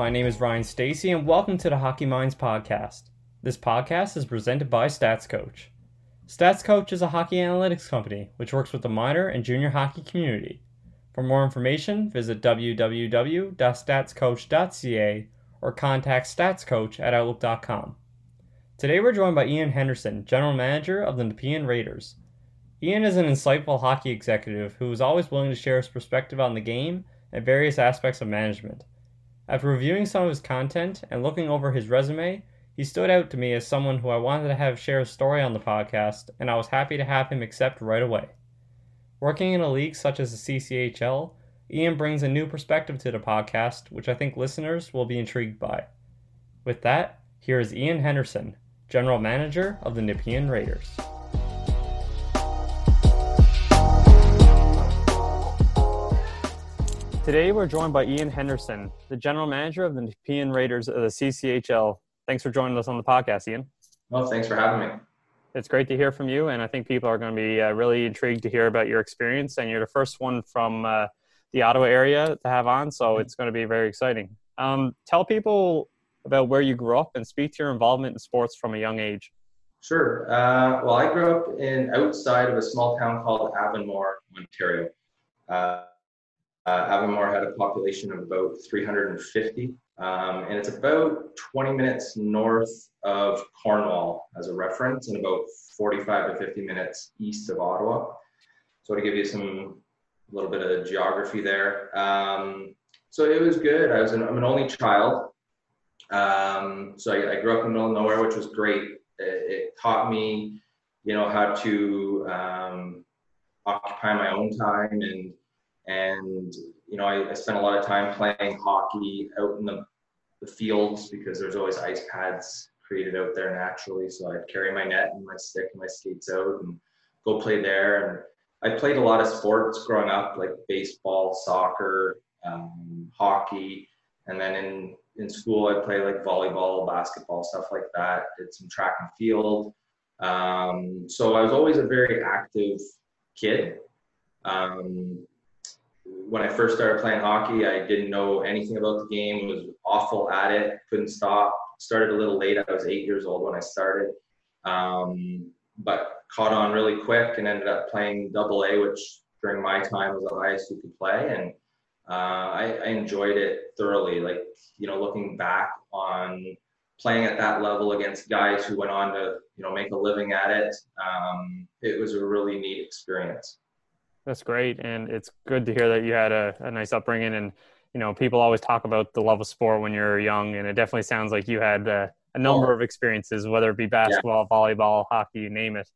My name is Ryan Stacy, and welcome to the Hockey Minds podcast. This podcast is presented by Stats Coach. Stats Coach is a hockey analytics company which works with the minor and junior hockey community. For more information, visit www.statscoach.ca or contact statscoach at outlook.com. Today we're joined by Ian Henderson, General Manager of the Nepean Raiders. Ian is an insightful hockey executive who is always willing to share his perspective on the game and various aspects of management. After reviewing some of his content and looking over his resume, he stood out to me as someone who I wanted to have share his story on the podcast, and I was happy to have him accept right away. Working in a league such as the CCHL, Ian brings a new perspective to the podcast, which I think listeners will be intrigued by. With that, here is Ian Henderson, General Manager of the Nepean Raiders. Today we're joined by Ian Henderson, the general manager of the Nepean Raiders of the CCHL. Thanks for joining us on the podcast, Ian. Well, thanks for having me. It's great to hear from you, and I think people are going to be uh, really intrigued to hear about your experience. And you're the first one from uh, the Ottawa area to have on, so mm-hmm. it's going to be very exciting. Um, tell people about where you grew up and speak to your involvement in sports from a young age. Sure. Uh, well, I grew up in outside of a small town called Avonmore, Ontario. Uh, uh, Avonmore had a population of about 350, um, and it's about 20 minutes north of Cornwall as a reference, and about 45 to 50 minutes east of Ottawa. So to give you some a little bit of geography there. Um, so it was good. I was an, I'm an only child, um, so I, I, grew up in the middle of nowhere, which was great. It, it taught me, you know, how to um, occupy my own time and and, you know, I, I spent a lot of time playing hockey out in the, the fields because there's always ice pads created out there naturally. So I'd carry my net and my stick and my skates out and go play there. And I played a lot of sports growing up, like baseball, soccer, um, hockey. And then in, in school, I played like volleyball, basketball, stuff like that. Did some track and field. Um, so I was always a very active kid. Um, when I first started playing hockey, I didn't know anything about the game, was awful at it, couldn't stop. Started a little late. I was eight years old when I started, um, but caught on really quick and ended up playing double A, which during my time was the highest you could play. And uh, I, I enjoyed it thoroughly. Like, you know, looking back on playing at that level against guys who went on to, you know, make a living at it, um, it was a really neat experience. That's great, and it's good to hear that you had a, a nice upbringing. And you know, people always talk about the love of sport when you're young, and it definitely sounds like you had uh, a number oh. of experiences, whether it be basketball, yeah. volleyball, hockey, you name it.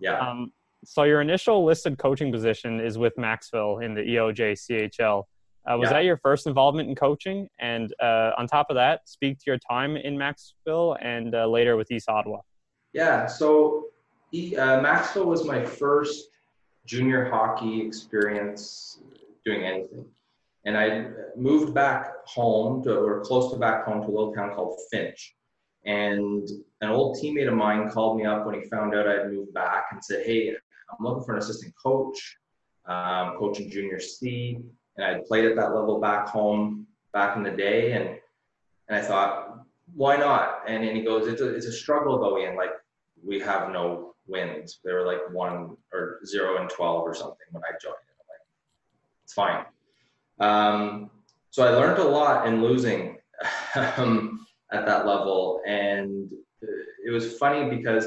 Yeah. Um, so your initial listed coaching position is with Maxville in the EOJ CHL. Uh, was yeah. that your first involvement in coaching? And uh, on top of that, speak to your time in Maxville and uh, later with East Ottawa. Yeah, so uh, Maxville was my first junior hockey experience doing anything. And I moved back home to, or close to back home to a little town called Finch. And an old teammate of mine called me up when he found out I'd moved back and said, Hey, I'm looking for an assistant coach, um, coaching junior C. And I'd played at that level back home back in the day. And, and I thought, why not? And, and he goes, it's a, it's a struggle though, Ian. Like, we have no wins. They were like one or zero and 12 or something when I joined. I'm like, it's fine. Um, so I learned a lot in losing um, at that level. And it was funny because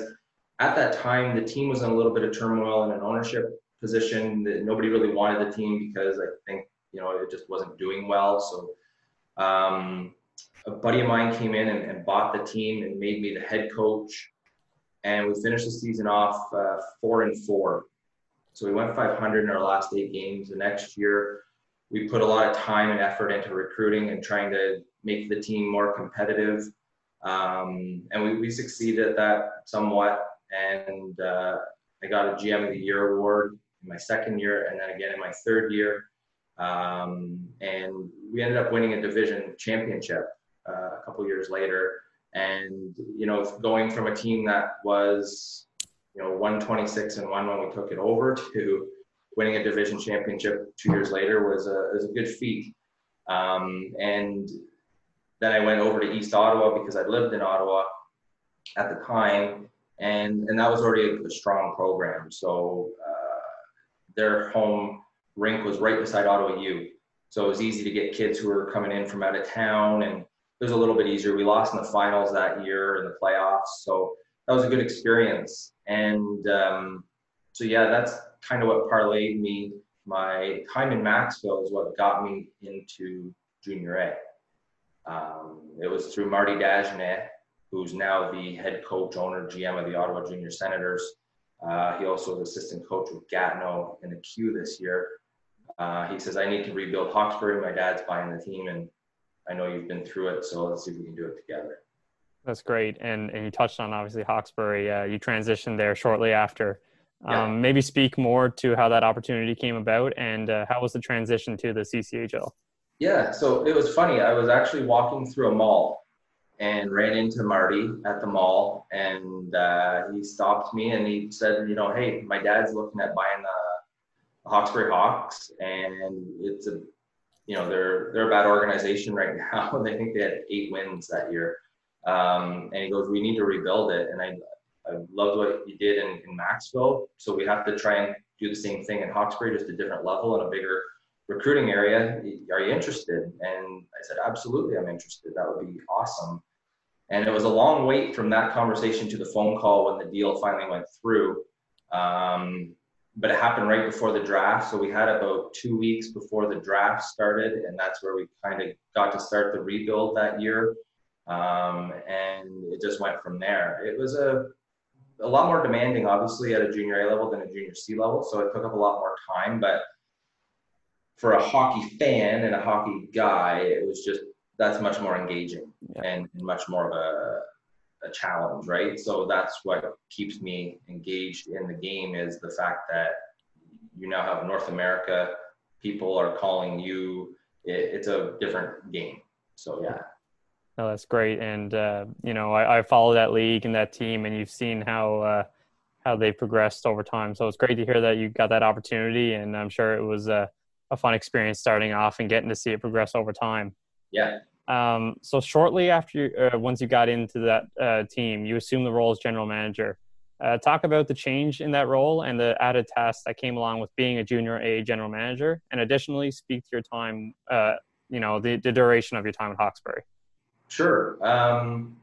at that time, the team was in a little bit of turmoil in an ownership position that nobody really wanted the team because I think, you know, it just wasn't doing well. So um, a buddy of mine came in and, and bought the team and made me the head coach and we finished the season off uh, four and four. So we went 500 in our last eight games. The next year, we put a lot of time and effort into recruiting and trying to make the team more competitive. Um, and we, we succeeded at that somewhat. And uh, I got a GM of the Year award in my second year, and then again in my third year. Um, and we ended up winning a division championship uh, a couple years later and you know going from a team that was you know 126 and one when we took it over to winning a division championship two years later was a was a good feat. Um, and then I went over to East Ottawa because I lived in Ottawa at the time, and and that was already a, a strong program. So uh, their home rink was right beside Ottawa U, so it was easy to get kids who were coming in from out of town, and it was a little bit easier. We lost in the finals that year in the playoffs, so that was a good experience. And um, so yeah, that's kind of what parlayed me. My time in Maxville is what got me into junior A. Um, it was through Marty Dagenais, who's now the head coach, owner, GM of the Ottawa Junior Senators. Uh, he also was assistant coach with Gatineau in the Q this year. Uh, he says, I need to rebuild Hawkesbury. My dad's buying the team, and I know you've been through it, so let's see if we can do it together. That's great. And, and you touched on obviously Hawkesbury. Uh, you transitioned there shortly after. Um, yeah. Maybe speak more to how that opportunity came about and uh, how was the transition to the CCHL? Yeah, so it was funny. I was actually walking through a mall and ran into Marty at the mall, and uh, he stopped me and he said, you know, hey, my dad's looking at buying the, the Hawkesbury Hawks, and it's a, you know, they're they're a bad organization right now. they think they had eight wins that year, um, and he goes, we need to rebuild it, and I. I loved what he did in, in Maxville, so we have to try and do the same thing in Hawkesbury, just a different level and a bigger recruiting area. Are you interested? And I said, absolutely, I'm interested. That would be awesome. And it was a long wait from that conversation to the phone call when the deal finally went through. Um, but it happened right before the draft. So we had about two weeks before the draft started, and that's where we kind of got to start the rebuild that year. Um, and it just went from there. It was a a lot more demanding, obviously, at a junior A level than a junior C level. So it took up a lot more time. But for a hockey fan and a hockey guy, it was just that's much more engaging yeah. and, and, much more of a, a challenge, right? So that's what keeps me engaged in the game is the fact that you now have North America, people are calling you. It, it's a different game. So yeah. No, that's great, and uh, you know I, I, follow that league and that team, and you've seen how uh, how they progressed over time. So it's great to hear that you got that opportunity, and I'm sure it was a, a fun experience starting off and getting to see it progress over time. Yeah. Um, so shortly after, uh, once you got into that uh, team, you assumed the role as general manager. Uh, talk about the change in that role and the added tasks that came along with being a junior A general manager, and additionally, speak to your time, uh, you know, the, the duration of your time at Hawkesbury. Sure. Um,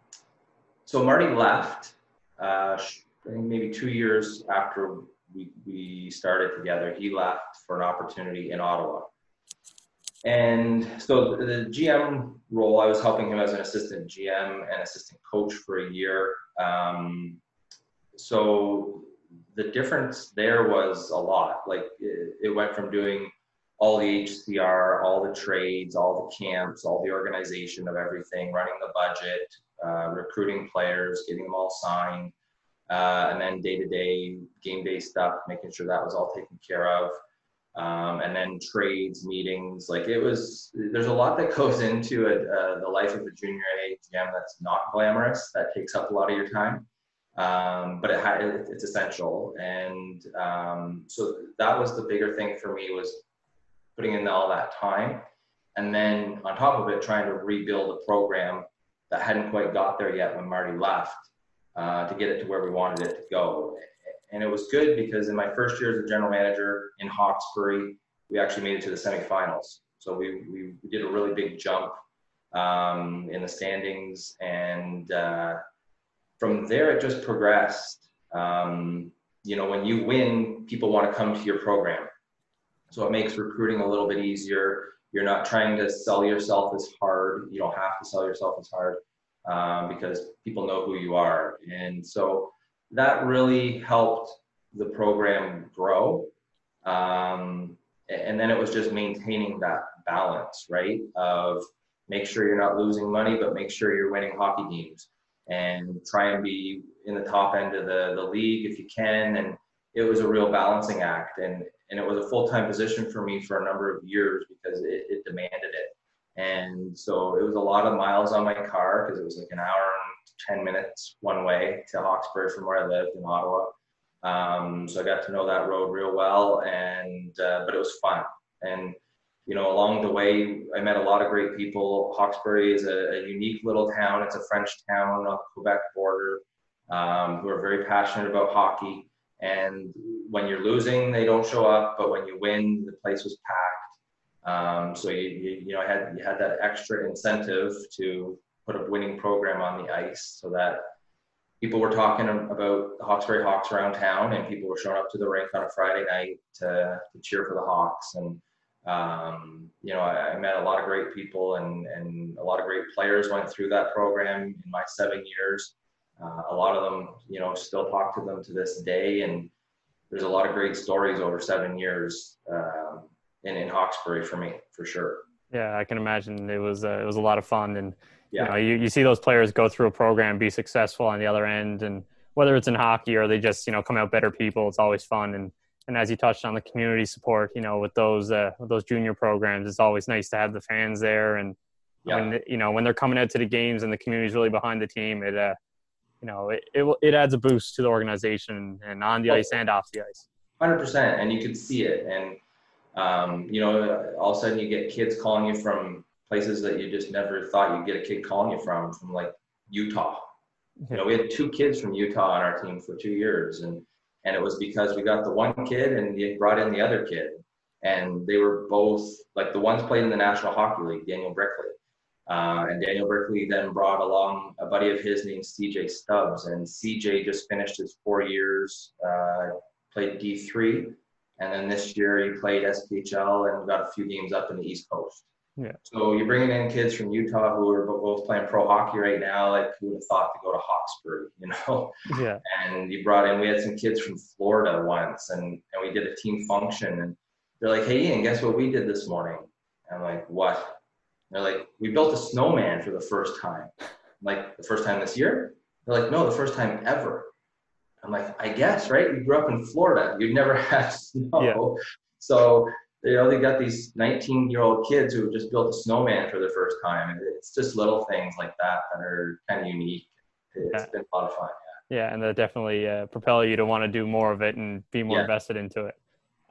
so Marty left, uh, I think maybe two years after we, we started together. He left for an opportunity in Ottawa. And so the GM role, I was helping him as an assistant GM and assistant coach for a year. Um, so the difference there was a lot. Like it, it went from doing all the HCR, all the trades, all the camps, all the organization of everything, running the budget, uh, recruiting players, getting them all signed, uh, and then day to day game day stuff, making sure that was all taken care of. Um, and then trades, meetings, like it was, there's a lot that goes into it, uh, the life of a junior A GM that's not glamorous, that takes up a lot of your time. Um, but it it's essential. And um, so that was the bigger thing for me was putting in all that time. And then on top of it, trying to rebuild a program that hadn't quite got there yet when Marty left uh, to get it to where we wanted it to go. And it was good because in my first year as a general manager in Hawkesbury, we actually made it to the semifinals. So we, we, we did a really big jump um, in the standings. And uh, from there, it just progressed. Um, you know, when you win, people want to come to your program. So it makes recruiting a little bit easier. You're not trying to sell yourself as hard. You don't have to sell yourself as hard um, because people know who you are. And so that really helped the program grow. Um, and then it was just maintaining that balance, right? Of make sure you're not losing money, but make sure you're winning hockey games and try and be in the top end of the, the league if you can. And it was a real balancing act. And and it was a full-time position for me for a number of years because it, it demanded it and so it was a lot of miles on my car because it was like an hour and 10 minutes one way to Hawkesbury from where I lived in Ottawa. Um, so I got to know that road real well, and uh, but it was fun. And you know, along the way, I met a lot of great people. Hawkesbury is a, a unique little town. It's a French town on the Quebec border um, who are very passionate about hockey. And when you're losing, they don't show up, but when you win, the place was packed. Um, so you, you, you know, had you had that extra incentive to put a winning program on the ice, so that people were talking about the Hawkesbury Hawks around town, and people were showing up to the rink on a Friday night to, to cheer for the Hawks. And um, you know, I, I, met a lot of great people, and and a lot of great players went through that program in my seven years. Uh, a lot of them, you know, still talk to them to this day, and there's a lot of great stories over seven years um, in in Hawkesbury for me, for sure. Yeah, I can imagine it was uh, it was a lot of fun and yeah. you know you, you see those players go through a program be successful on the other end and whether it's in hockey or they just you know come out better people it's always fun and and as you touched on the community support you know with those uh, with those junior programs it's always nice to have the fans there and yeah. when you know when they're coming out to the games and the community's really behind the team it uh you know it, it, it adds a boost to the organization and on the oh. ice and off the ice 100% and you can see it and um, you know all of a sudden you get kids calling you from places that you just never thought you'd get a kid calling you from, from like Utah. You know, we had two kids from Utah on our team for two years, and and it was because we got the one kid and we brought in the other kid, and they were both like the ones played in the National Hockey League, Daniel Brickley, uh, and Daniel Brickley then brought along a buddy of his named CJ Stubbs, and CJ just finished his four years, uh, played D three, and then this year he played SPHL and got a few games up in the East Coast. Yeah. So you're bringing in kids from Utah who are both playing pro hockey right now. Like who would have thought to go to Hawkesbury, you know? Yeah. And you brought in, we had some kids from Florida once, and and we did a team function, and they're like, "Hey, Ian, guess what we did this morning?" I'm like, "What?" they're like, "We built a snowman for the first time." I'm like the first time this year? They're like, "No, the first time ever." I'm like, "I guess, right? You grew up in Florida. You'd never had snow." Yeah. So you know, they got these 19 year old kids who just built a snowman for the first time. and It's just little things like that that are kind of unique. It's yeah. been a lot of fun. Yeah, yeah and that definitely uh, propel you to want to do more of it and be more yeah. invested into it.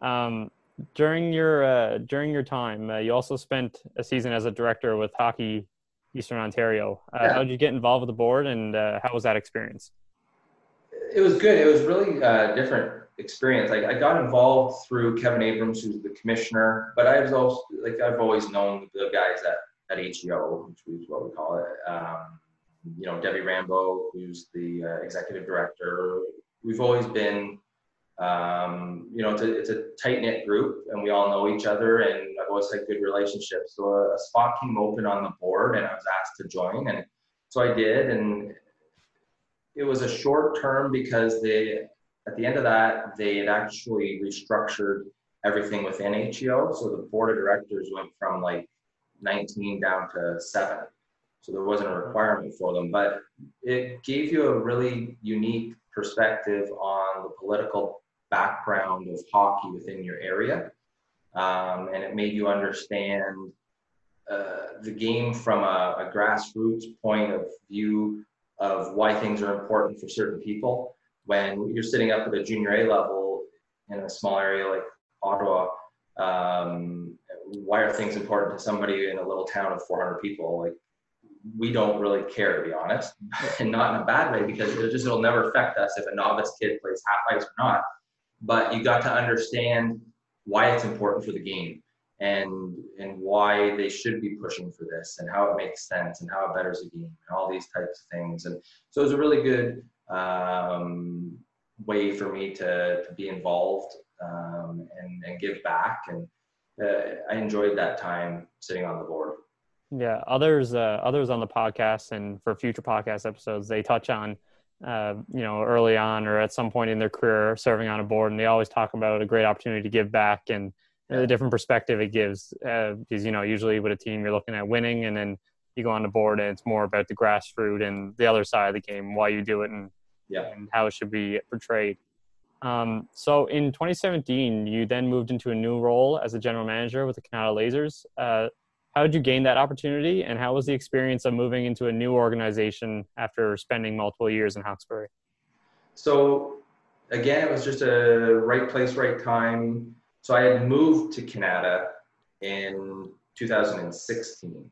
Um, during your uh, during your time, uh, you also spent a season as a director with Hockey Eastern Ontario. Uh. How did you get involved with the board, and uh, how was that experience? It was good. It was really uh, different experience. Like I got involved through Kevin Abrams, who's the commissioner, but I was also like I've always known the guys at at HEO, which is what we call it. Um, you know, Debbie Rambeau, who's the uh, executive director. We've always been, um, you know, it's a, it's a tight knit group, and we all know each other, and I've always had good relationships. So a, a spot came open on the board, and I was asked to join, and so I did, and it was a short term because they at the end of that, they had actually restructured everything within HEO. So the board of directors went from like 19 down to seven. So there wasn't a requirement for them, but it gave you a really unique perspective on the political background of hockey within your area. Um, and it made you understand uh, the game from a, a grassroots point of view of why things are important for certain people when you're sitting up at a junior A level in a small area like Ottawa, um, why are things important to somebody in a little town of 400 people? Like, we don't really care, to be honest, and not in a bad way because it just it'll never affect us if a novice kid plays half ice or not. But you got to understand why it's important for the game and and why they should be pushing for this and how it makes sense and how it betters the game and all these types of things. And so it was a really good um, way for me to, to be involved um, and, and give back. And uh, I enjoyed that time sitting on the board. Yeah, others uh, others on the podcast and for future podcast episodes, they touch on uh, you know early on or at some point in their career serving on a board, and they always talk about a great opportunity to give back and yeah. the different perspective it gives. Uh, because you know usually with a team you're looking at winning, and then you go on the board and it's more about the grassroots and the other side of the game, why you do it and, yeah. and how it should be portrayed. Um, so in 2017, you then moved into a new role as a general manager with the Kanata Lasers. Uh, how did you gain that opportunity and how was the experience of moving into a new organization after spending multiple years in Hawkesbury? So again, it was just a right place, right time. So I had moved to Kanata in 2016.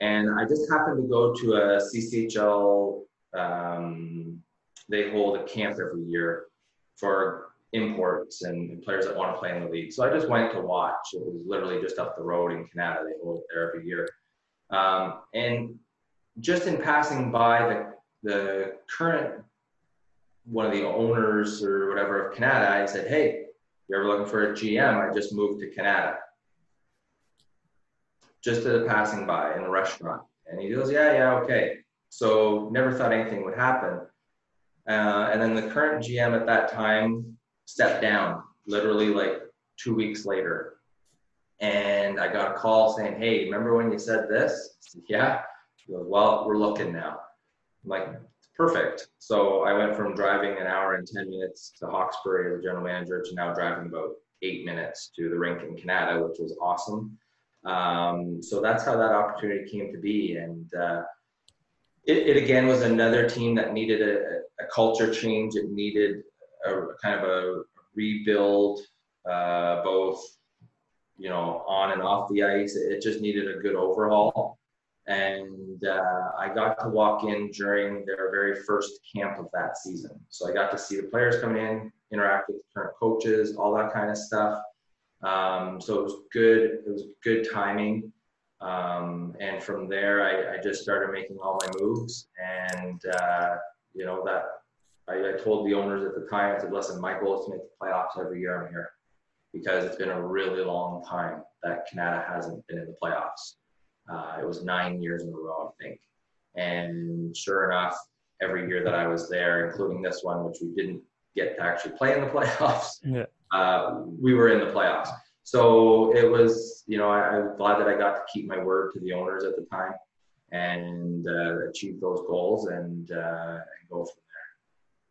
And I just happened to go to a CCHL, um, they hold a camp every year for imports and, players that want to play in the league. So I just went to watch. It was literally just up the road in Kanata. They hold it there every year. Um, and just in passing by the, the current one of the owners or whatever of Kanata, I said, Hey, you ever looking for a GM? I just moved to Kanata. Just as a passing by in a restaurant. And he goes, Yeah, yeah, okay. So never thought anything would happen. Uh, and then the current GM at that time stepped down literally like two weeks later. And I got a call saying, Hey, remember when you said this? Said, yeah. He goes, Well, we're looking now. I'm like, perfect. So I went from driving an hour and 10 minutes to Hawkesbury as a general manager to now driving about eight minutes to the rink in Kanata, which was awesome. Um, so that's how that opportunity came to be. And uh, it, it, again was another team that needed a, a culture change. It needed a, kind of a rebuild, uh, both you know on and off the ice. It just needed a good overhaul and uh, I got to walk in during their very first camp of that season. So I got to see the players coming in, interact with the current coaches, all that kind of stuff. Um, so it was good. It was good timing. Um, and from there, I, I, just started making all my moves. And uh, you know that I, I told the owners at the time, I said, "Listen, my goal is to make the playoffs every year I'm here." Because it's been a really long time that Kanata hasn't been in the playoffs. Uh, it was nine years in a row, I think. And sure enough, every year that I was there, including this one, which we didn't get to actually play in the playoffs, yeah. Uh, we were in the playoffs. So it was, you know, I, am glad that I got to keep my word to the owners at the time and uh, achieve those goals and, uh, and go from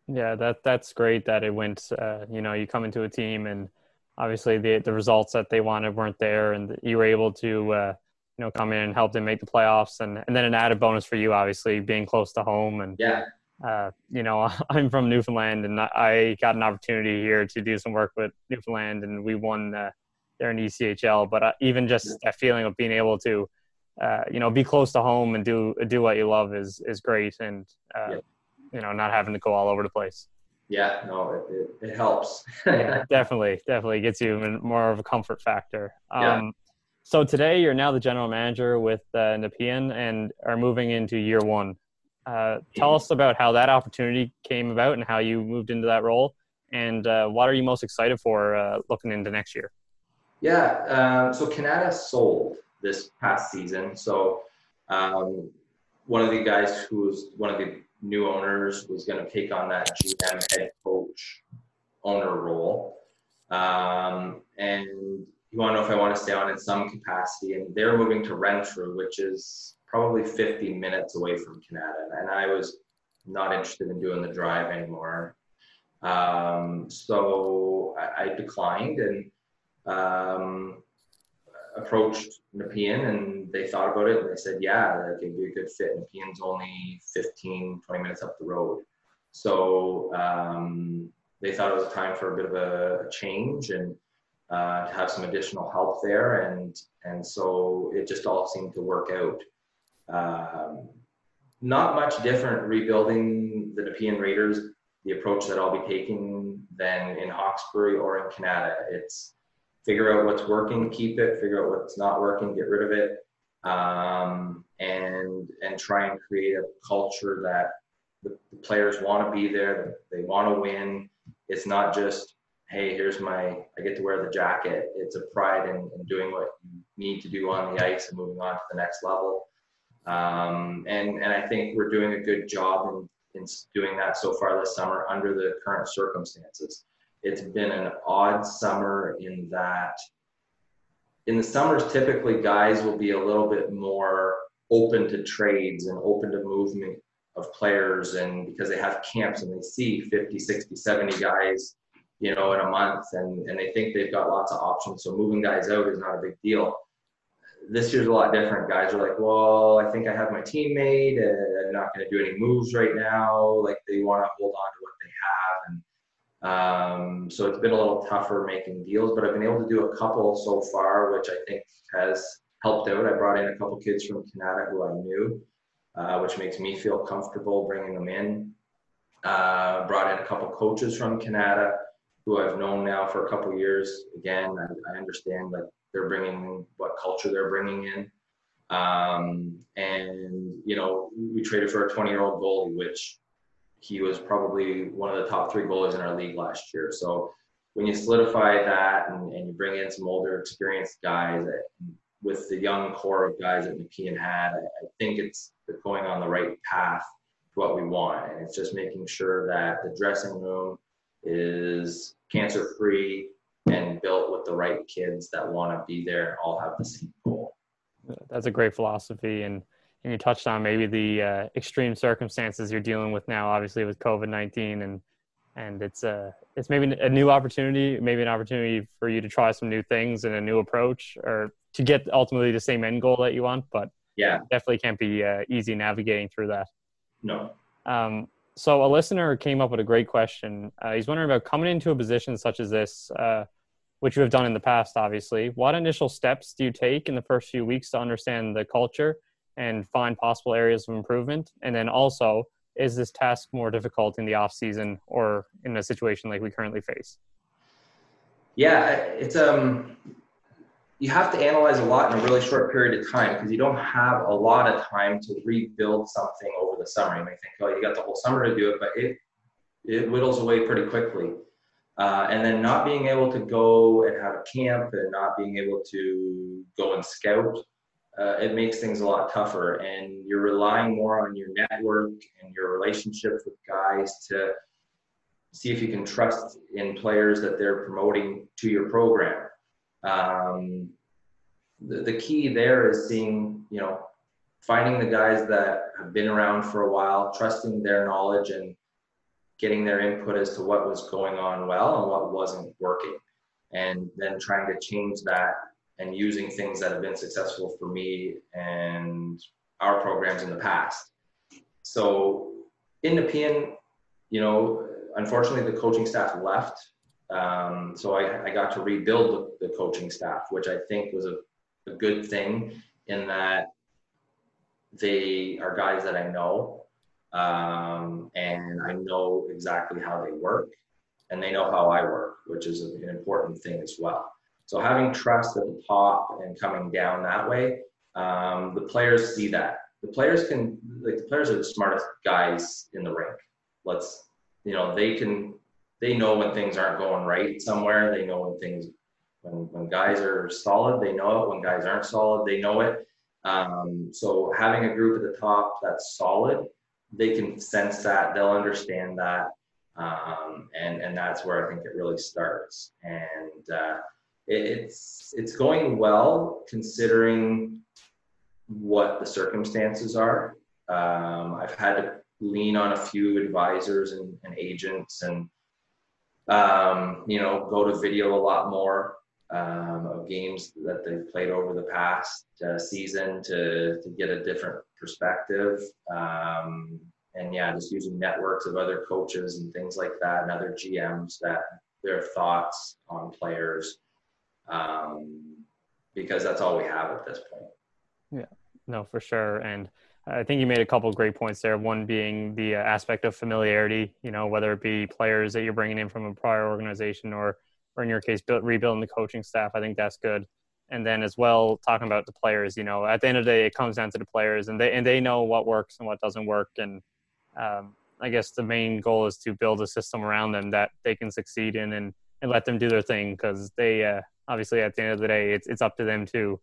there. Yeah, that that's great that it went. Uh, you know, you come into a team and obviously the the results that they wanted weren't there, and you were able to uh, you know, come in and help them make the playoffs. And, and then an added bonus for you, obviously, being close to home. And, yeah. Uh, you know, I'm from Newfoundland and I got an opportunity here to do some work with Newfoundland and we won uh, there in ECHL. But uh, even just that feeling of being able to, uh, you know, be close to home and do do what you love is is great. And uh, yeah. you know, not having to go all over the place. Yeah, no, it, it, it helps. yeah, definitely, definitely gets you more of a comfort factor. Um, yeah. So today you're now the general manager with uh, Nepean and are moving into year one. Uh, tell us about how that opportunity came about and how you moved into that role, and uh, what are you most excited for uh, looking into next year? Yeah, um, so Kanata sold this past season. So um, one of the guys who was one of the new owners was going to take on that GM head coach owner role, um, and you want to know if I want to stay on in some capacity. And they're moving to Renfrew, which is probably 50 minutes away from Kanata. And I was not interested in doing the drive anymore. Um, so I, I, declined and um, approached Nepean and they thought about it and they said, yeah, that could be a good fit. Nepean's only 15, 20 minutes up the road. So um, they thought it was time for a bit of a, a change and uh, to have some additional help there, and and so it just all seemed to work out. Um, not much different rebuilding the Nepean Raiders, the approach that I'll be taking than in Hawkesbury or in Kanata. It's figure out what's working, keep it, figure out what's not working, get rid of it, um, and and try and create a culture that the, the players want to be there, they want to win. It's not just hey, here's my, I get to wear the jacket. It's a pride in, in doing what you need to do on the ice and moving on to the next level. Um, and, and I think we're doing a good job in, in doing that so far this summer under the current circumstances. It's been an odd summer in that in the summers, typically guys will be a little bit more open to trades and open to movement of players and because they have camps and they see 50 60 70 guys you know, in a month and, and they think they've got lots of options. So moving guys out is not a big deal. This year's a lot different. Guys are like, well, I think I have my teammate and I'm not going to do any moves right now. Like they want to hold on to what they have. And Um, so it's been a little tougher making deals, but I've been able to do a couple so far, which I think has helped out. I brought in a couple kids from Kanata who I knew, uh, which makes me feel comfortable bringing them in. Uh, brought in a couple coaches from Kanata who I've known now for a couple years. Again, I, I understand like they're bringing what culture they're bringing in. Um, and you know, we traded for a 20 year old goalie, which he was probably one of the top three goalies in our league last year. So when you solidify that and, and you bring in some older experienced guys with the young core of guys that Nepean had, I, I think it's going on the right path to what we want. And it's just making sure that the dressing room is cancer free and built with the right kids that want to be there all have the same goal. That's a great philosophy. And and you touched on maybe the uh, extreme circumstances you're dealing with now, obviously with COVID nineteen, and and it's a uh, it's maybe a new opportunity, maybe an opportunity for you to try some new things and a new approach, or to get ultimately the same end goal that you want. But yeah, definitely can't be uh, easy navigating through that. No. Um, so a listener came up with a great question. Uh, he's wondering about coming into a position such as this, uh, which you have done in the past, obviously. What initial steps do you take in the first few weeks to understand the culture and find possible areas of improvement? And then also, is this task more difficult in the off season or in a situation like we currently face? Yeah, it's um you have to analyze a lot in a really short period of time because you don't have a lot of time to rebuild something over the summer. You may think, oh, you got the whole summer to do it, but it it whittles away pretty quickly. Uh, and then not being able to go and have a camp and not being able to go and scout uh, it makes things a lot tougher. And you're relying more on your network and your relationships with guys to see if you can trust in players that they're promoting to your program. Um, the, the key there is seeing, you know, finding the guys that have been around for a while, trusting their knowledge and getting their input as to what was going on well and what wasn't working. And then trying to change that and using things that have been successful for me and our programs in the past. So in the Nepean, you know, unfortunately the coaching staff left. Um, so I, I, got to rebuild the, the, coaching staff, which I think was a, a good thing in that they are guys that I know um, and I know exactly how they work and they know how I work, which is an important thing as well. So having trust at the top and coming down that way, um, the players see that. The players can, like the players are the smartest guys in the rink. Let's, you know, they can, they know when things aren't going right somewhere. They know when things, when when guys are solid, they know it. When guys aren't solid, they know it. Um, so having a group at the top that's solid, they can sense that. They'll understand that. Um, and and that's where I think it really starts. And uh, it's it's going well considering what the circumstances are. Um, I've had to lean on a few advisors and, and agents, and um, you know, go to video a lot more um, of games that they've played over the past uh, season to to get a different perspective. Um, and yeah, just using networks of other coaches and things like that, and other GMs that their thoughts on players um, because that's all we have at this point. Yeah, no, for sure. And I think you made a couple great points there. One being the uh, aspect of familiarity, you know, whether it be players that you're bringing in from a prior organization or, or in your case, build, rebuilding the coaching staff. I think that's good. And then as well, talking about the players, you know, at the end of the day, it comes down to the players and they, and they know what works and what doesn't work. And um, I guess the main goal is to build a system around them that they can succeed in and, and let them do their thing because they, uh, obviously at the end of the day it's, it's up to them to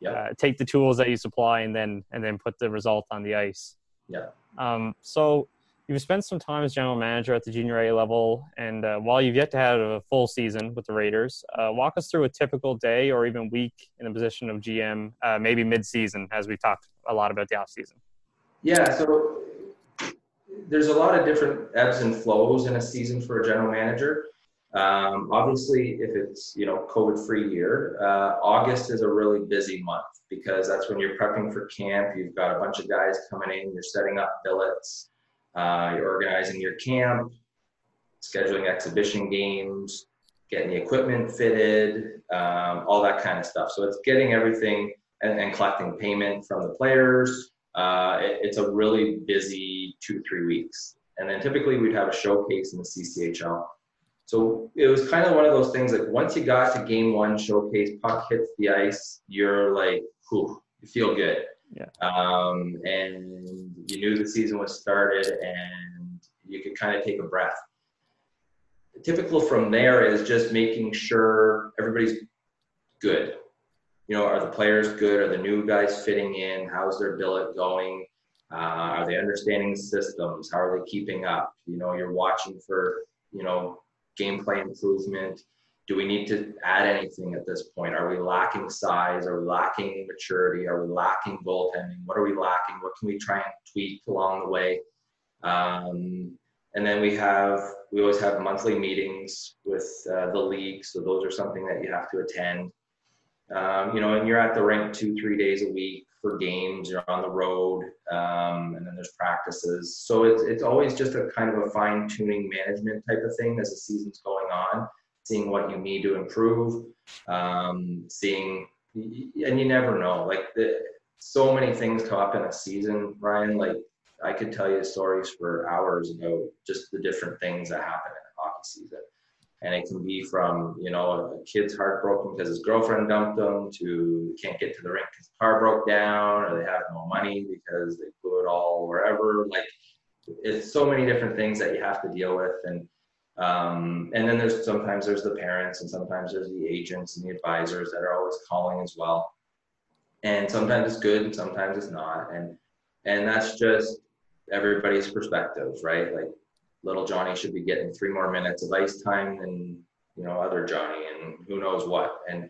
yeah. uh, take the tools that you supply and then and then put the result on the ice yeah um, so you've spent some time as general manager at the junior a level and uh, while you've yet to have a full season with the raiders uh, walk us through a typical day or even week in the position of gm uh, maybe mid-season as we've talked a lot about the off season yeah so there's a lot of different ebbs and flows in a season for a general manager um, obviously, if it's you know COVID-free year, uh, August is a really busy month because that's when you're prepping for camp. You've got a bunch of guys coming in. You're setting up billets. Uh, you're organizing your camp. scheduling exhibition games, getting the equipment fitted, um, all that kind of stuff. So it's getting everything and, and collecting payment from the players. Uh, it, it's a really busy two three weeks, and then typically we'd have a showcase in the CCHL. So it was kind of one of those things like once you got to game one showcase, puck hits the ice, you're like, whew, you feel good. Yeah. Um, and you knew the season was started and you could kind of take a breath. Typical from there is just making sure everybody's good. You know, are the players good? Are the new guys fitting in? How's their billet going? Uh, are they understanding systems? How are they keeping up? You know, you're watching for, you know, gameplay improvement? Do we need to add anything at this point? Are we lacking size? Are we lacking maturity? Are we lacking goaltending? What are we lacking? What can we try and tweak along the way? Um, and then we have we always have monthly meetings with uh, the league, so those are something that you have to attend. Um, you know, and you're at the rink two three days a week for games. You're on the road, um, and then there's practices. So it's it's always just a kind of a fine tuning management type of thing as the season's going on, seeing what you need to improve, um, seeing, and you never know. Like the, so many things come up in a season, Ryan. Like I could tell you stories for hours about just the different things that happen in a hockey season and it can be from you know a kid's heartbroken because his girlfriend dumped him to can't get to the rink because the car broke down or they have no money because they blew it all wherever like it's so many different things that you have to deal with and um, and then there's sometimes there's the parents and sometimes there's the agents and the advisors that are always calling as well and sometimes it's good and sometimes it's not and and that's just everybody's perspectives right like little Johnny should be getting three more minutes of ice time than you know other Johnny and who knows what. And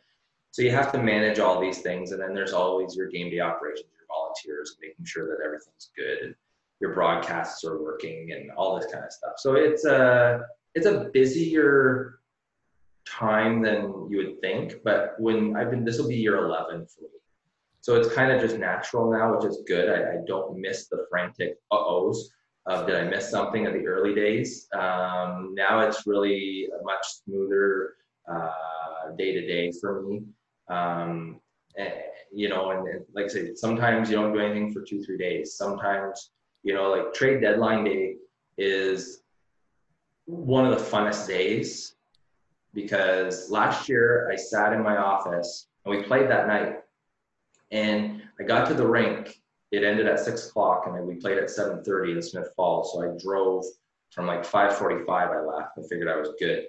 so you have to manage all these things, and then there's always your game day operations, your volunteers, making sure that everything's good and your broadcasts are working and all this kind of stuff. So it's a it's a busier time than you would think, but when I've been this will be year 11 for me. So it's kind of just natural now, which is good. I, I don't miss the frantic uh-ohs of did I miss something in the early days. Um, now it's really a much smoother day to day for me. Um, and, you know, and, and, like I say, sometimes you don't do anything for two, three days. Sometimes, you know, like trade deadline day is one of the funnest days because last year I sat in my office and we played that night. And I got to the rink it ended at six o'clock and then we played at 7.30 in Smith Falls. So I drove from like 5.45 I left. I figured I was good.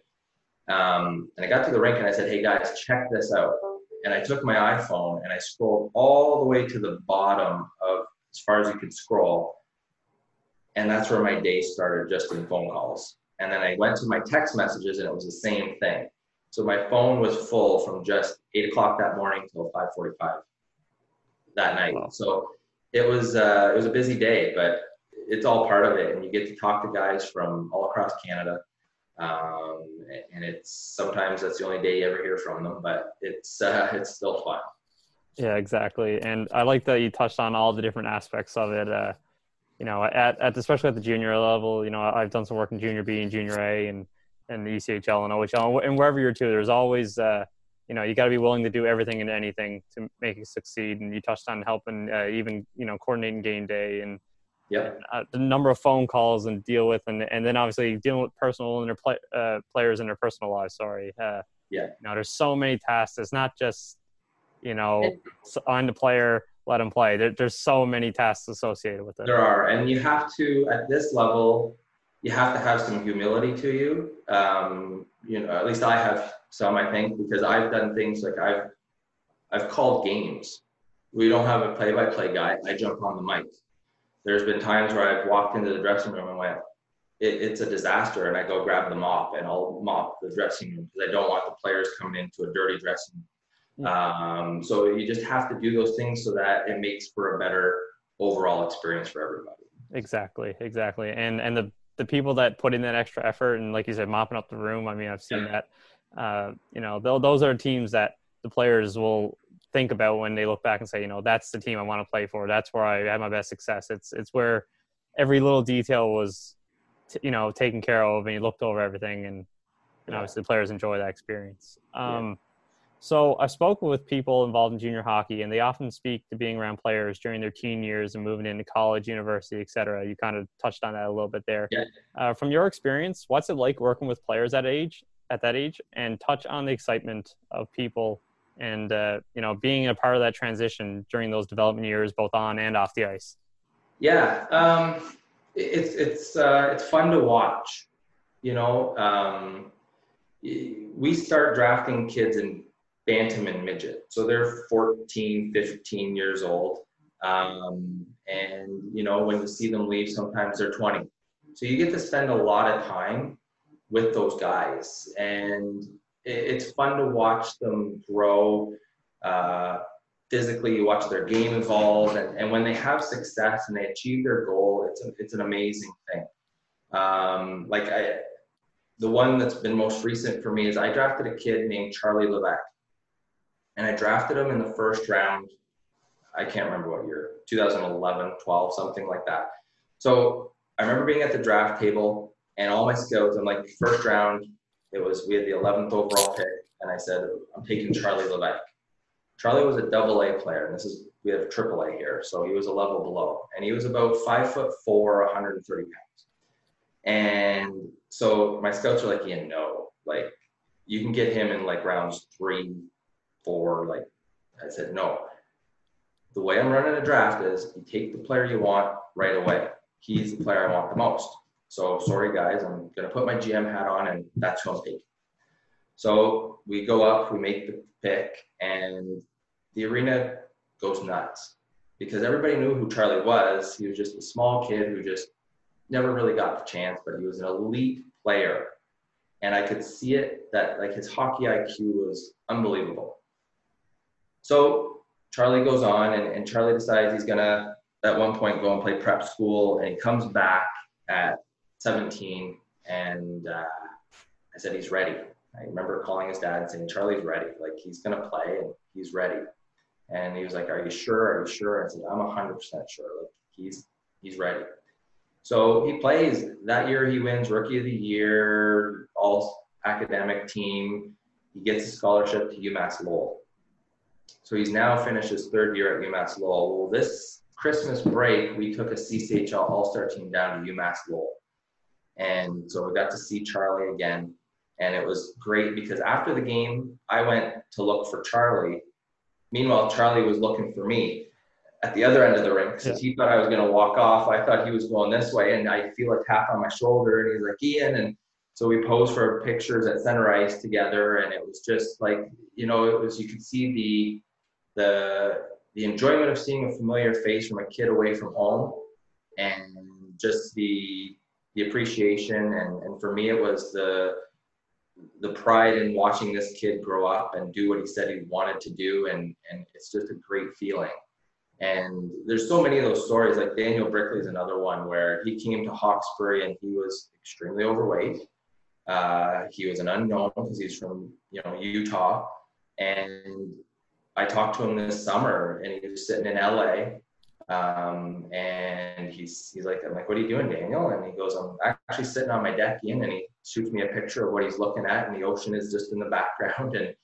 Um, and I got to the rink and I said, hey guys, check this out. And I took my iPhone and I scrolled all the way to the bottom of as far as you could scroll. And that's where my day started just in phone calls. And then I went to my text messages and it was the same thing. So my phone was full from just eight o'clock that morning till 5:45 that night. Wow. So it was uh, it was a busy day, but it's all part of it, and you get to talk to guys from all across Canada. Um, and it's sometimes that's the only day you ever hear from them, but it's uh, it's still fun. Yeah, exactly. And I like that you touched on all the different aspects of it. Uh, you know, at, at especially at the junior level, you know, I've done some work in junior B and junior A and and the ECHL and OHL and wherever you're to, there's always uh, you know you got to be willing to do everything and anything to make it succeed. And you touched on helping uh, even you know coordinating game day and yeah uh, the number of phone calls and deal with and and then obviously dealing with personal and their play, uh, players in their personal lives. Sorry. Uh, yeah. you know there's so many tasks. It's not just you know on the player let him play there, there's so many tasks associated with it there are and you have to at this level you have to have some humility to you um, you know at least i have some I think because I've done things like I've I've called games. We don't have a play-by-play guy. I jump on the mic. There's been times where I've walked into the dressing room and went, it, "It's a disaster," and I go grab the mop and I'll mop the dressing room because I don't want the players coming into a dirty dressing room. Um, so you just have to do those things so that it makes for a better overall experience for everybody. Exactly, exactly, and and the the people that put in that extra effort and like you said, mopping up the room. I mean, I've seen yeah. that uh, you know, those are teams that the players will think about when they look back and say, you know, that's the team I want to play for. That's where I had my best success. It's it's where every little detail was t- you know taken care of and he looked over everything and and obviously players enjoy that experience. Um, yeah. So I've spoken with people involved in junior hockey, and they often speak to being around players during their teen years and moving into college, university, etc. You kind of touched on that a little bit there. Yeah. Uh, from your experience, what's it like working with players at age at that age, and touch on the excitement of people and uh, you know being a part of that transition during those development years, both on and off the ice. Yeah, um, it's it's uh, it's fun to watch. You know, um, we start drafting kids in bantam and midget. So they're 14, 15 years old. Um, and, you know, when you see them leave, sometimes they're 20. So you get to spend a lot of time with those guys. And it's fun to watch them grow. Uh, physically, you watch their game evolve. And, and when they have success and they achieve their goal, it's, a, it's an amazing thing. Um, like I, the one that's been most recent for me is I drafted a kid named Charlie Levesque and I drafted him in the first round. I can't remember what year, 2011, 12, something like that. So I remember being at the draft table and all my scouts, I'm like, first round, it was, we had the 11th overall pick. And I said, I'm taking Charlie Levesque. Charlie was a double A player. And this is, we have triple A here. So he was a level below. And he was about five foot four, 130 pounds. And so my scouts are like, yeah, no, like you can get him in like rounds three, for like I said no. The way I'm running a draft is you take the player you want right away. He's the player I want the most. So sorry guys, I'm gonna put my GM hat on and that's who I'm taking. So we go up, we make the pick, and the arena goes nuts because everybody knew who Charlie was. He was just a small kid who just never really got the chance, but he was an elite player. And I could see it that like his hockey IQ was unbelievable. So Charlie goes on, and, and Charlie decides he's gonna at one point go and play prep school, and he comes back at 17, and uh, I said he's ready. I remember calling his dad and saying Charlie's ready, like he's gonna play and he's ready. And he was like, "Are you sure? Are you sure?" I said, "I'm 100% sure. Like he's he's ready." So he plays that year. He wins Rookie of the Year, All Academic Team. He gets a scholarship to UMass Lowell. So he's now finished his third year at UMass Lowell. Well, this Christmas break, we took a CCHL All Star team down to UMass Lowell. And so we got to see Charlie again. And it was great because after the game, I went to look for Charlie. Meanwhile, Charlie was looking for me at the other end of the ring because he thought I was going to walk off. I thought he was going this way. And I feel a tap on my shoulder. And he's like, Ian. And so we posed for pictures at center ice together, and it was just like you know, it was you could see the the the enjoyment of seeing a familiar face from a kid away from home, and just the the appreciation, and and for me it was the the pride in watching this kid grow up and do what he said he wanted to do, and and it's just a great feeling. And there's so many of those stories. Like Daniel Brickley is another one where he came to Hawkesbury and he was extremely overweight uh, he was an unknown because he's from you know Utah, and I talked to him this summer, and he was sitting in LA, um, and he's he's like, I'm like, what are you doing, Daniel? And he goes, I'm actually sitting on my deck, in, and he shoots me a picture of what he's looking at, and the ocean is just in the background, and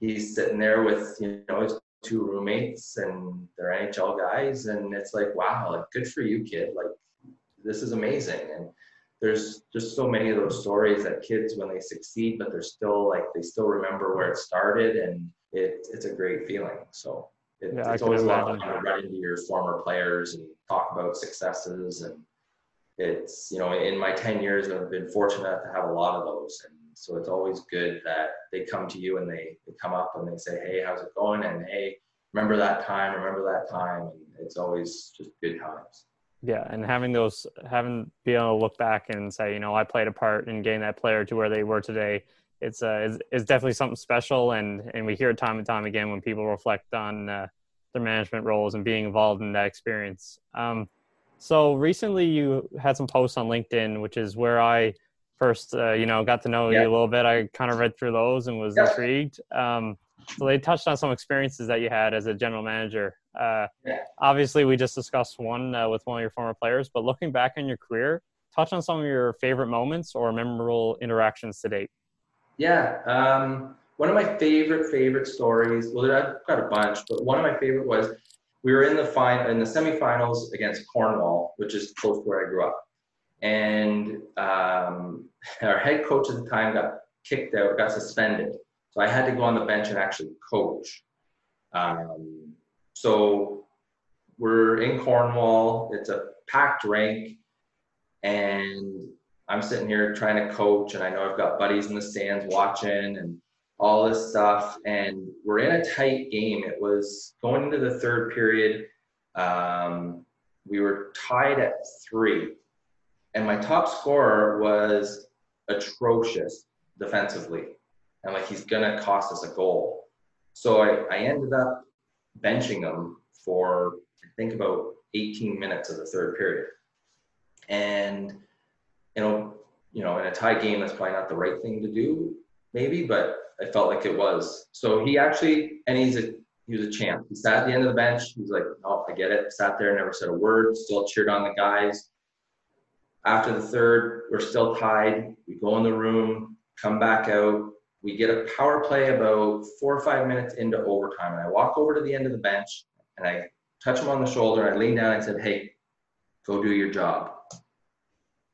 he's sitting there with you know his two roommates, and they're NHL guys, and it's like, wow, like good for you, kid, like this is amazing, and there's just so many of those stories that kids when they succeed but they're still like they still remember where it started and it, it's a great feeling. So it, yeah, it's always a lot of fun to run into your former players and talk about successes and it's you know in my 10 years i've been fortunate to have a lot of those and so it's always good that they come to you and they, they come up and they say hey how's it going? And hey remember that time remember that time. And it's always just good times yeah, and having those, having being able to look back and say, you know, I played a part in getting that player to where they were today. It's uh, it's, it's definitely something special, and and we hear it time and time again when people reflect on uh, their management roles and being involved in that experience. Um, so recently, you had some posts on LinkedIn, which is where I first, uh, you know, got to know yeah. you a little bit. I kind of read through those and was yeah. intrigued. Um, so they touched on some experiences that you had as a general manager. Uh, yeah. Obviously, we just discussed one uh, with one of your former players, but looking back in your career, touch on some of your favorite moments or memorable interactions to date. Yeah. Um, one of my favorite favorite stories. Well, I've got a bunch, but one of my favorite was we were in the final in the semifinals against Cornwall, which is close to where I grew up, and um, our head coach at the time got kicked out, got suspended, so I had to go on the bench and actually coach. Um, so we're in Cornwall. It's a packed rink, and I'm sitting here trying to coach, and I know I've got buddies in the stands watching, and all this stuff. And we're in a tight game. It was going into the third period. Um, we were tied at three, and my top scorer was atrocious defensively. And like he's gonna cost us a goal. So I, I ended up benching him for I think about 18 minutes of the third period. And you know, you know, in a tie game, that's probably not the right thing to do, maybe, but I felt like it was. So he actually, and he's a he was a champ. He sat at the end of the bench. He was like, "Oh, I get it." Sat there, never said a word. Still cheered on the guys. After the third, we're still tied. We go in the room, come back out. We get a power play about four or five minutes into overtime, and I walk over to the end of the bench and I touch him on the shoulder. I lean down and I said, "Hey, go do your job."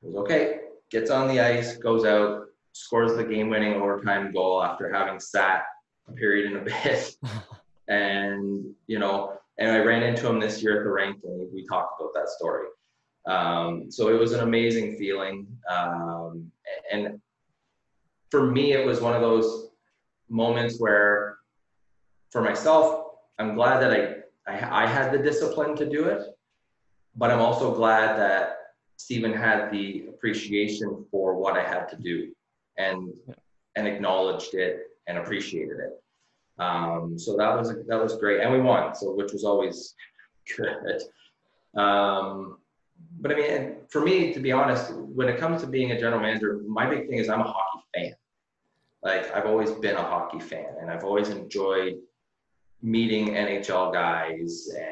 He goes, "Okay." Gets on the ice, goes out, scores the game-winning overtime goal after having sat a period and a bit. and you know, and I ran into him this year at the rink, and we talked about that story. Um, so it was an amazing feeling, um, and for me, it was one of those moments where, for myself, I'm glad that I I, I had the discipline to do it, but I'm also glad that Stephen had the appreciation for what I had to do and and acknowledged it and appreciated it. Um, so that was that was great, and we won, so which was always good. Um, but I mean, for me, to be honest, when it comes to being a general manager, my big thing is I'm a hockey. Like I've always been a hockey fan, and I've always enjoyed meeting NHL guys, and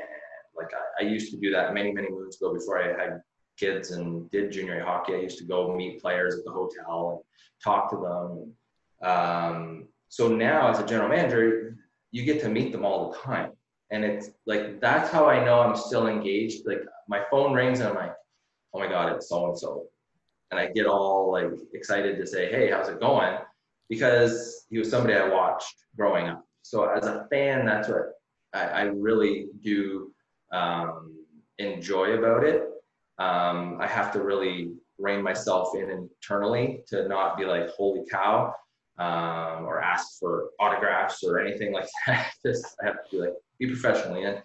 like I, I used to do that many many moons ago before I had kids and did junior hockey. I used to go meet players at the hotel and talk to them. Um, so now, as a general manager, you get to meet them all the time, and it's like that's how I know I'm still engaged. Like my phone rings and I'm like, oh my god, it's so and so, and I get all like excited to say, hey, how's it going? Because he was somebody I watched growing up. So as a fan, that's what I, I really do um, enjoy about it um, I have to really rein myself in internally to not be like, holy cow, um, or ask for autographs or anything like that. Just I have to be like, be professionally in.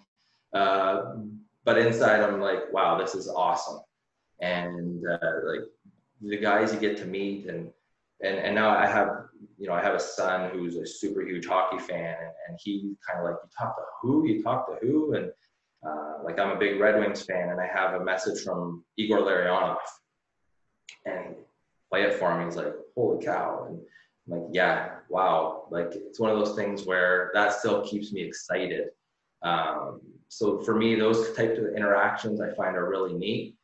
Uh, but inside, I'm like, wow, this is awesome. And uh, like the guys you get to meet, and and and now I have, you know, I have a son who's a super huge hockey fan, and, and he kind of like, you talk to who? You talk to who? And uh, like I'm a big Red Wings fan, and I have a message from Igor Larionov, and play it for me. He's like, "Holy cow!" And I'm like, "Yeah, wow!" Like it's one of those things where that still keeps me excited. Um, so for me, those types of interactions I find are really neat.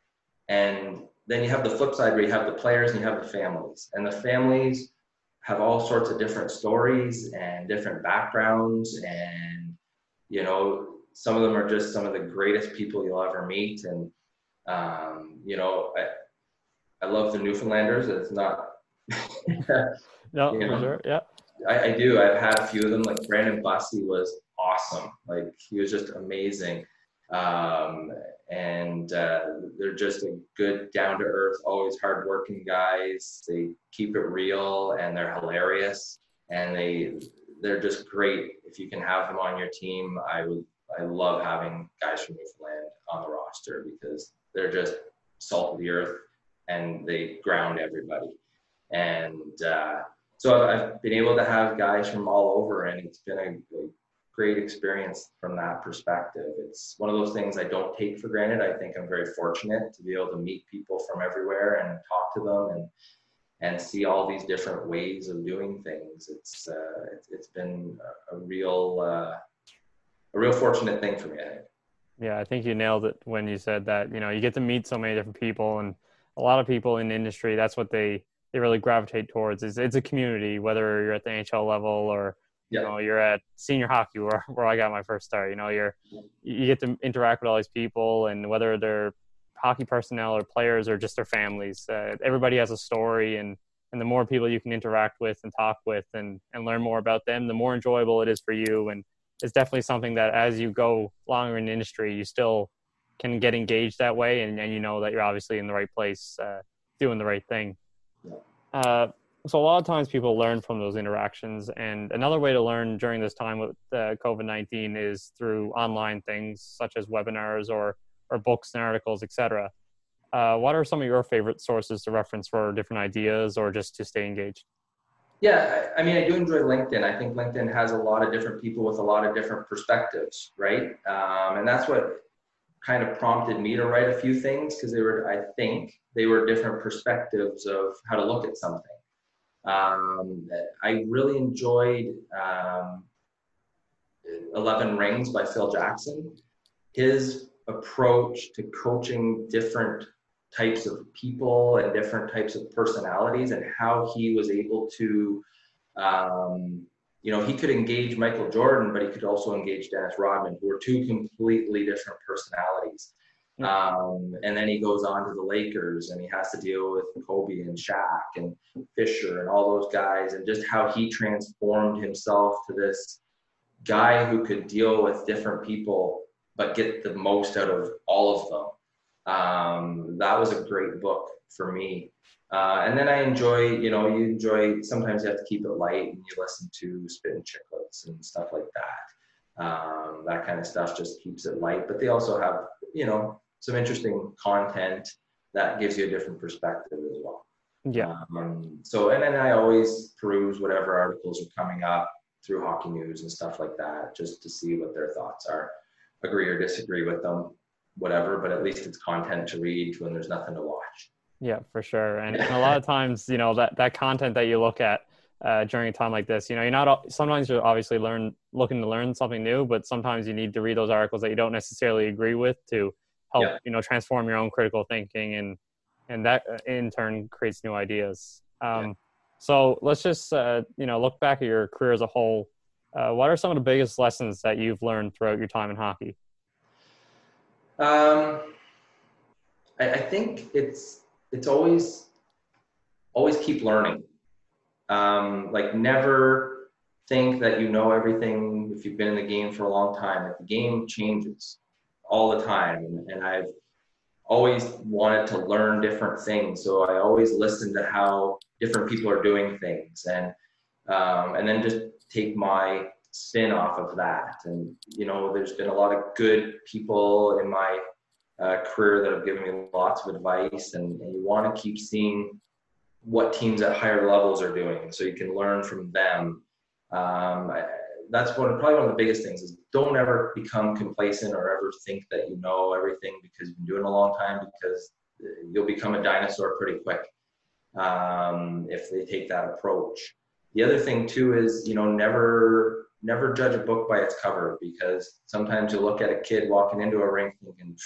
And then you have the flip side where you have the players and you have the families, and the families have all sorts of different stories and different backgrounds, and you know some of them are just some of the greatest people you'll ever meet. And, um, you know, I, I love the Newfoundlanders. It's not, no, you know, sure. Yeah. I, I, do. I've had a few of them. Like Brandon Bussey was awesome. Like he was just amazing. Um, and uh, they're just a good, down to earth, always hardworking guys. They keep it real and they're hilarious. And they they're just great. If you can have them on your team, I would I love having guys from Newfoundland on the roster because they're just salt of the earth and they ground everybody. And uh, so I've been able to have guys from all over, and it's been a, a great experience from that perspective. It's one of those things I don't take for granted. I think I'm very fortunate to be able to meet people from everywhere and talk to them and and see all these different ways of doing things. It's uh, it's, it's been a, real uh, a real fortunate thing for me. I think. Yeah, I think you nailed it when you said that. You know, you get to meet so many different people, and a lot of people in the industry, that's what they they really gravitate towards. Is it's a community, whether you're at the NHL level or you know you're at senior hockey where, where i got my first start. You know you're you get to interact with all these people and whether they're hockey personnel or players or just their families uh, everybody has a story and and the more people you can interact with and talk with and and learn more about them the more enjoyable it is for you. And it's definitely something that as you go longer in the industry you still can get engaged that way and, and you know that you're obviously in the right place uh, doing the right thing. Uh, so a lot of times people learn from those interactions and another way to learn during this time with uh, covid-19 is through online things such as webinars or or books and articles etc uh, what are some of your favorite sources to reference for different ideas or just to stay engaged? Yeah i mean i do enjoy linkedin. I think linkedin has a lot of different people with a lot of different perspectives right? Um, and that's what kind of prompted me to write a few things because they were i think they were different perspectives of how to look at something um, I really enjoyed um, 11 Rings by Phil Jackson. His approach to coaching different types of people and different types of personalities and how he was able to, um, you know, he could engage Michael Jordan, but he could also engage Dennis Rodman, who are two completely different personalities. Um, and then he goes on to the Lakers and he has to deal with Kobe and Shaq and Fisher and all those guys and just how he transformed himself to this guy who could deal with different people but get the most out of all of them. Um, that was a great book for me. Uh, and then I enjoy, you know, you enjoy, sometimes you have to keep it light and you listen to Spittin' Chicklets and stuff like that. Um, that kind of stuff just keeps it light. But they also have, you know, some interesting content that gives you a different perspective as well. Yeah. Um, so, and then I always peruse whatever articles are coming up through Hockey News and stuff like that, just to see what their thoughts are. Agree or disagree with them, whatever, but at least it's content to read when there's nothing to watch. Yeah, for sure. And, and a lot of times, you know, that, that content that you look at uh, during a time like this, you know, you're not, sometimes you're obviously learn, looking to learn something new, but sometimes you need to read those articles that you don't necessarily agree with to help yeah. you know transform your own critical thinking and and that uh, in turn creates new ideas. Um, yeah. so let's just uh, you know look back at your career as a whole. Uh, what are some of the biggest lessons that you've learned throughout your time in hockey? Um, I, I think it's it's always always keep learning. Um, like never think that you know everything if you've been in the game for a long time. Like the game changes all the time. And, I've always wanted to learn different things. So I always listen to how different people are doing things and, um, and then just take my spin off of that. And, you know, there's been a lot of good people in my uh, career that have given me lots of advice and, and you want to keep seeing what teams at higher levels are doing so you can learn from them. Um, I, that's one probably one of the biggest things is don't ever become complacent or ever think that you know everything because you've been doing it a long time because you'll become a dinosaur pretty quick um, if they take that approach. The other thing too is you know never never judge a book by its cover because sometimes you look at a kid walking into a rink thinking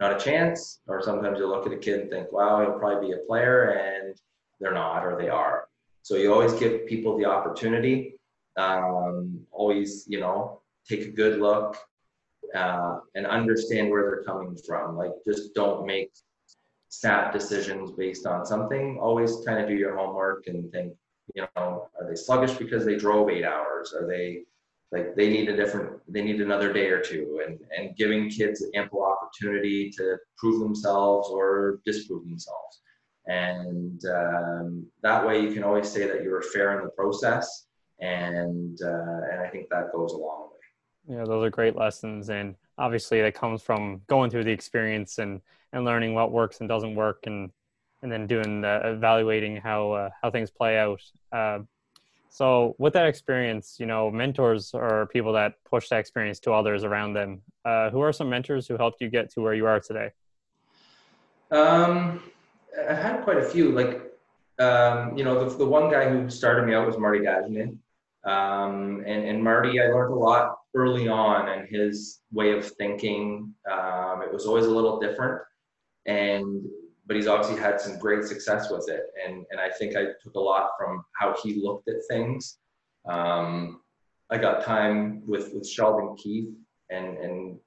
not a chance, or sometimes you look at a kid and think wow he'll probably be a player and they're not or they are. So you always give people the opportunity um, always, you know, take a good look uh, and understand where they're coming from. Like, just don't make snap decisions based on something. Always kind of do your homework and think, you know, are they sluggish because they drove eight hours? Are they like they need a different, they need another day or two? And and giving kids ample opportunity to prove themselves or disprove themselves. And um, that way, you can always say that you were fair in the process and uh, and I think that goes a long way. Yeah, those are great lessons, and obviously that comes from going through the experience and and learning what works and doesn't work, and and then doing the evaluating how uh, how things play out. Uh, so with that experience, you know, mentors are people that push that experience to others around them. Uh, who are some mentors who helped you get to where you are today? Um, I've had quite a few. Like, um, you know, the, the one guy who started me out was Marty Gagnon. Um, and, and Marty, I learned a lot early on and his way of thinking. Um, it was always a little different. And but he's obviously had some great success with it. And, and I think I took a lot from how he looked at things. Um, I got time with, with Sheldon Keefe, and, and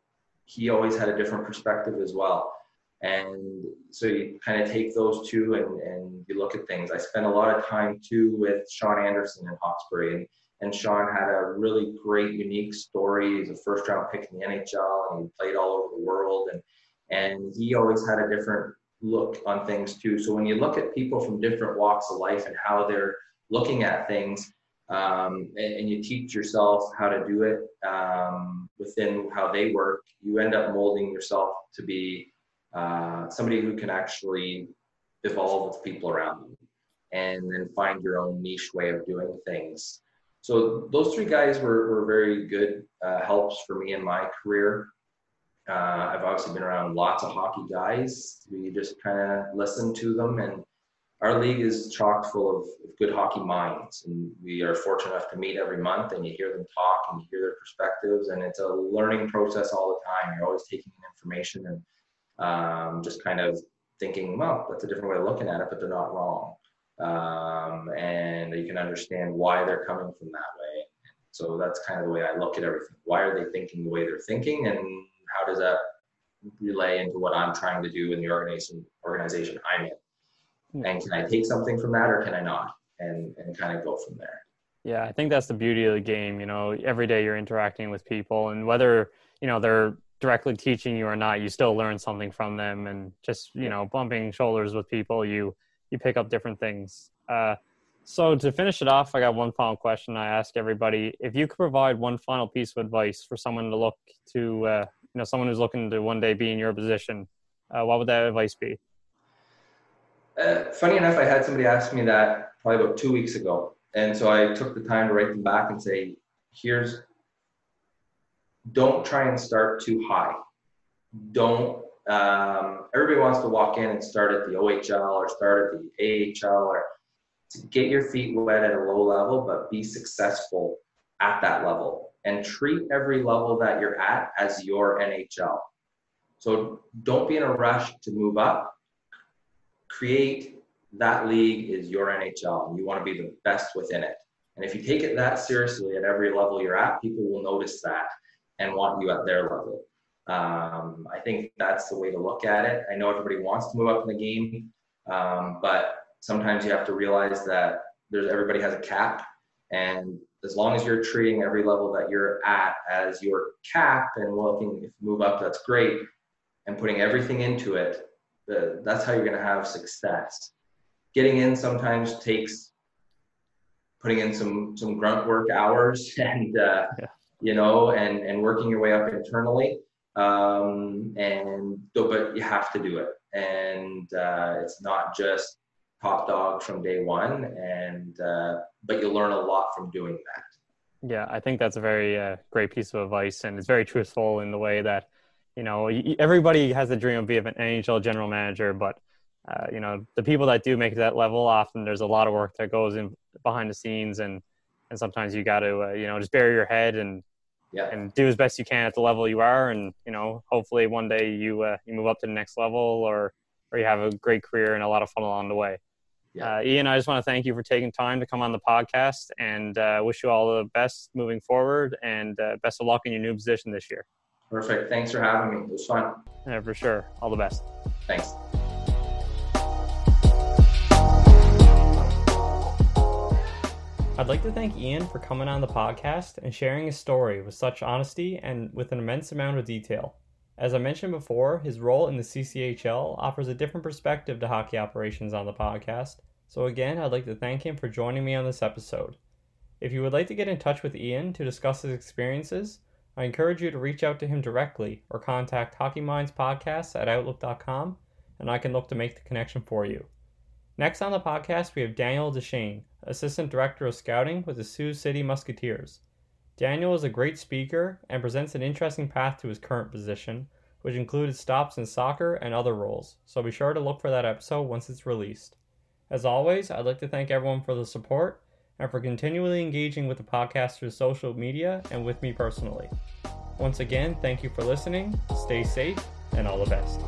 he always had a different perspective as well. And so you kind of take those two and, and you look at things. I spent a lot of time too with Sean Anderson in Hawkesbury. And, and Sean had a really great, unique story. He's a first round pick in the NHL and he played all over the world. And, and he always had a different look on things too. So when you look at people from different walks of life and how they're looking at things, um, and, and, you teach yourself how to do it um, within how they work, you end up molding yourself to be uh, somebody who can actually evolve with people around you and then find your own niche way of doing things. So those three guys were, were very good uh, helps for me in my career. Uh, I've obviously been around lots of hockey guys. We just kind of listen to them, and our league is chock full of, of, good hockey minds. And we are fortunate enough to meet every month, and you hear them talk and you hear their perspectives, and it's a learning process all the time. You're always taking in information and um, just kind of thinking, well, that's a different way of looking at it, but they're not wrong. Um, and you can understand why they're coming from that way. So that's kind of the way I look at everything. Why are they thinking the way they're thinking, and how does that relay into what I'm trying to do in the organization organization I'm in? Hmm. And can I take something from that or can I not? And and kind of go from there. Yeah, I think that's the beauty of the game. You know, every day you're interacting with people, and whether you know they're directly teaching you or not, you still learn something from them. And just you know, bumping shoulders with people, you you pick up different things. Uh, so to finish it off, I got one final question I ask everybody: If you could provide one final piece of advice for someone to look to uh, you know someone who's looking to one day be in your position, uh, what would that advice be? Uh, funny enough, I had somebody ask me that probably about two weeks ago, and so I took the time to write them back and say, "Here's, don't try and start too high. Don't. Um, everybody wants to walk in and start at the OHL or start at the AHL or to get your feet wet at a low level, but be successful at that level and treat every level that you're at as your NHL. So don't be in a rush to move up. Create that league is your NHL and you want to be the best within it. And if you take it that seriously at every level you're at, people will notice that and want you at their level. Um, I think that's the way to look at it. I know everybody wants to move up in the game, um, but sometimes you have to realize that there's everybody has a cap and as long as you're treating every level that you're at as your cap and looking if you move up, that's great, and putting everything into it, uh, that's how you're going to have success. Getting in sometimes takes putting in some some grunt work hours and uh, yeah. you know and and working your way up internally um, and but you have to do it. And uh, it's not just top dog from day one. And uh, but you learn a lot from doing that. Yeah i think that's a very uh, great piece of advice. And it's very truthful in the way that you know everybody has a dream of being an nhl general manager. But uh, you know the people that do make that level often there's a lot of work that goes in behind the scenes. And and sometimes you got to uh, you know just bury your head and yeah. and do as best you can at the level you are and you know hopefully one day you uh, you move up to the next level or or you have a great career and a lot of fun along the way yeah. Uh, Ian, I just want to thank you for taking time to come on the podcast and uh, wish you all the best moving forward and uh, best of luck in your new position this year. Perfect. Thanks for having me. It was fun. Yeah, for sure. All the best. Thanks. I'd like to thank Ian for coming on the podcast and sharing his story with such honesty and with an immense amount of detail. As I mentioned before, his role in the CCHL offers a different perspective to hockey operations on the podcast, so again, I'd like to thank him for joining me on this episode. If you would like to get in touch with Ian to discuss his experiences, I encourage you to reach out to him directly or contact Hockey Minds Podcasts at Outlook.com, and I can look to make the connection for you. Next on the podcast, we have Daniel Deschene, Assistant Director of Scouting with the Sioux City Musketeers. Daniel is a great speaker and presents an interesting path to his current position, which included stops in soccer and other roles, so be sure to look for that episode once it's released. As always, I'd like to thank everyone for the support and for continually engaging with the podcast through social media and with me personally. Once again, thank you for listening, stay safe, and all the best.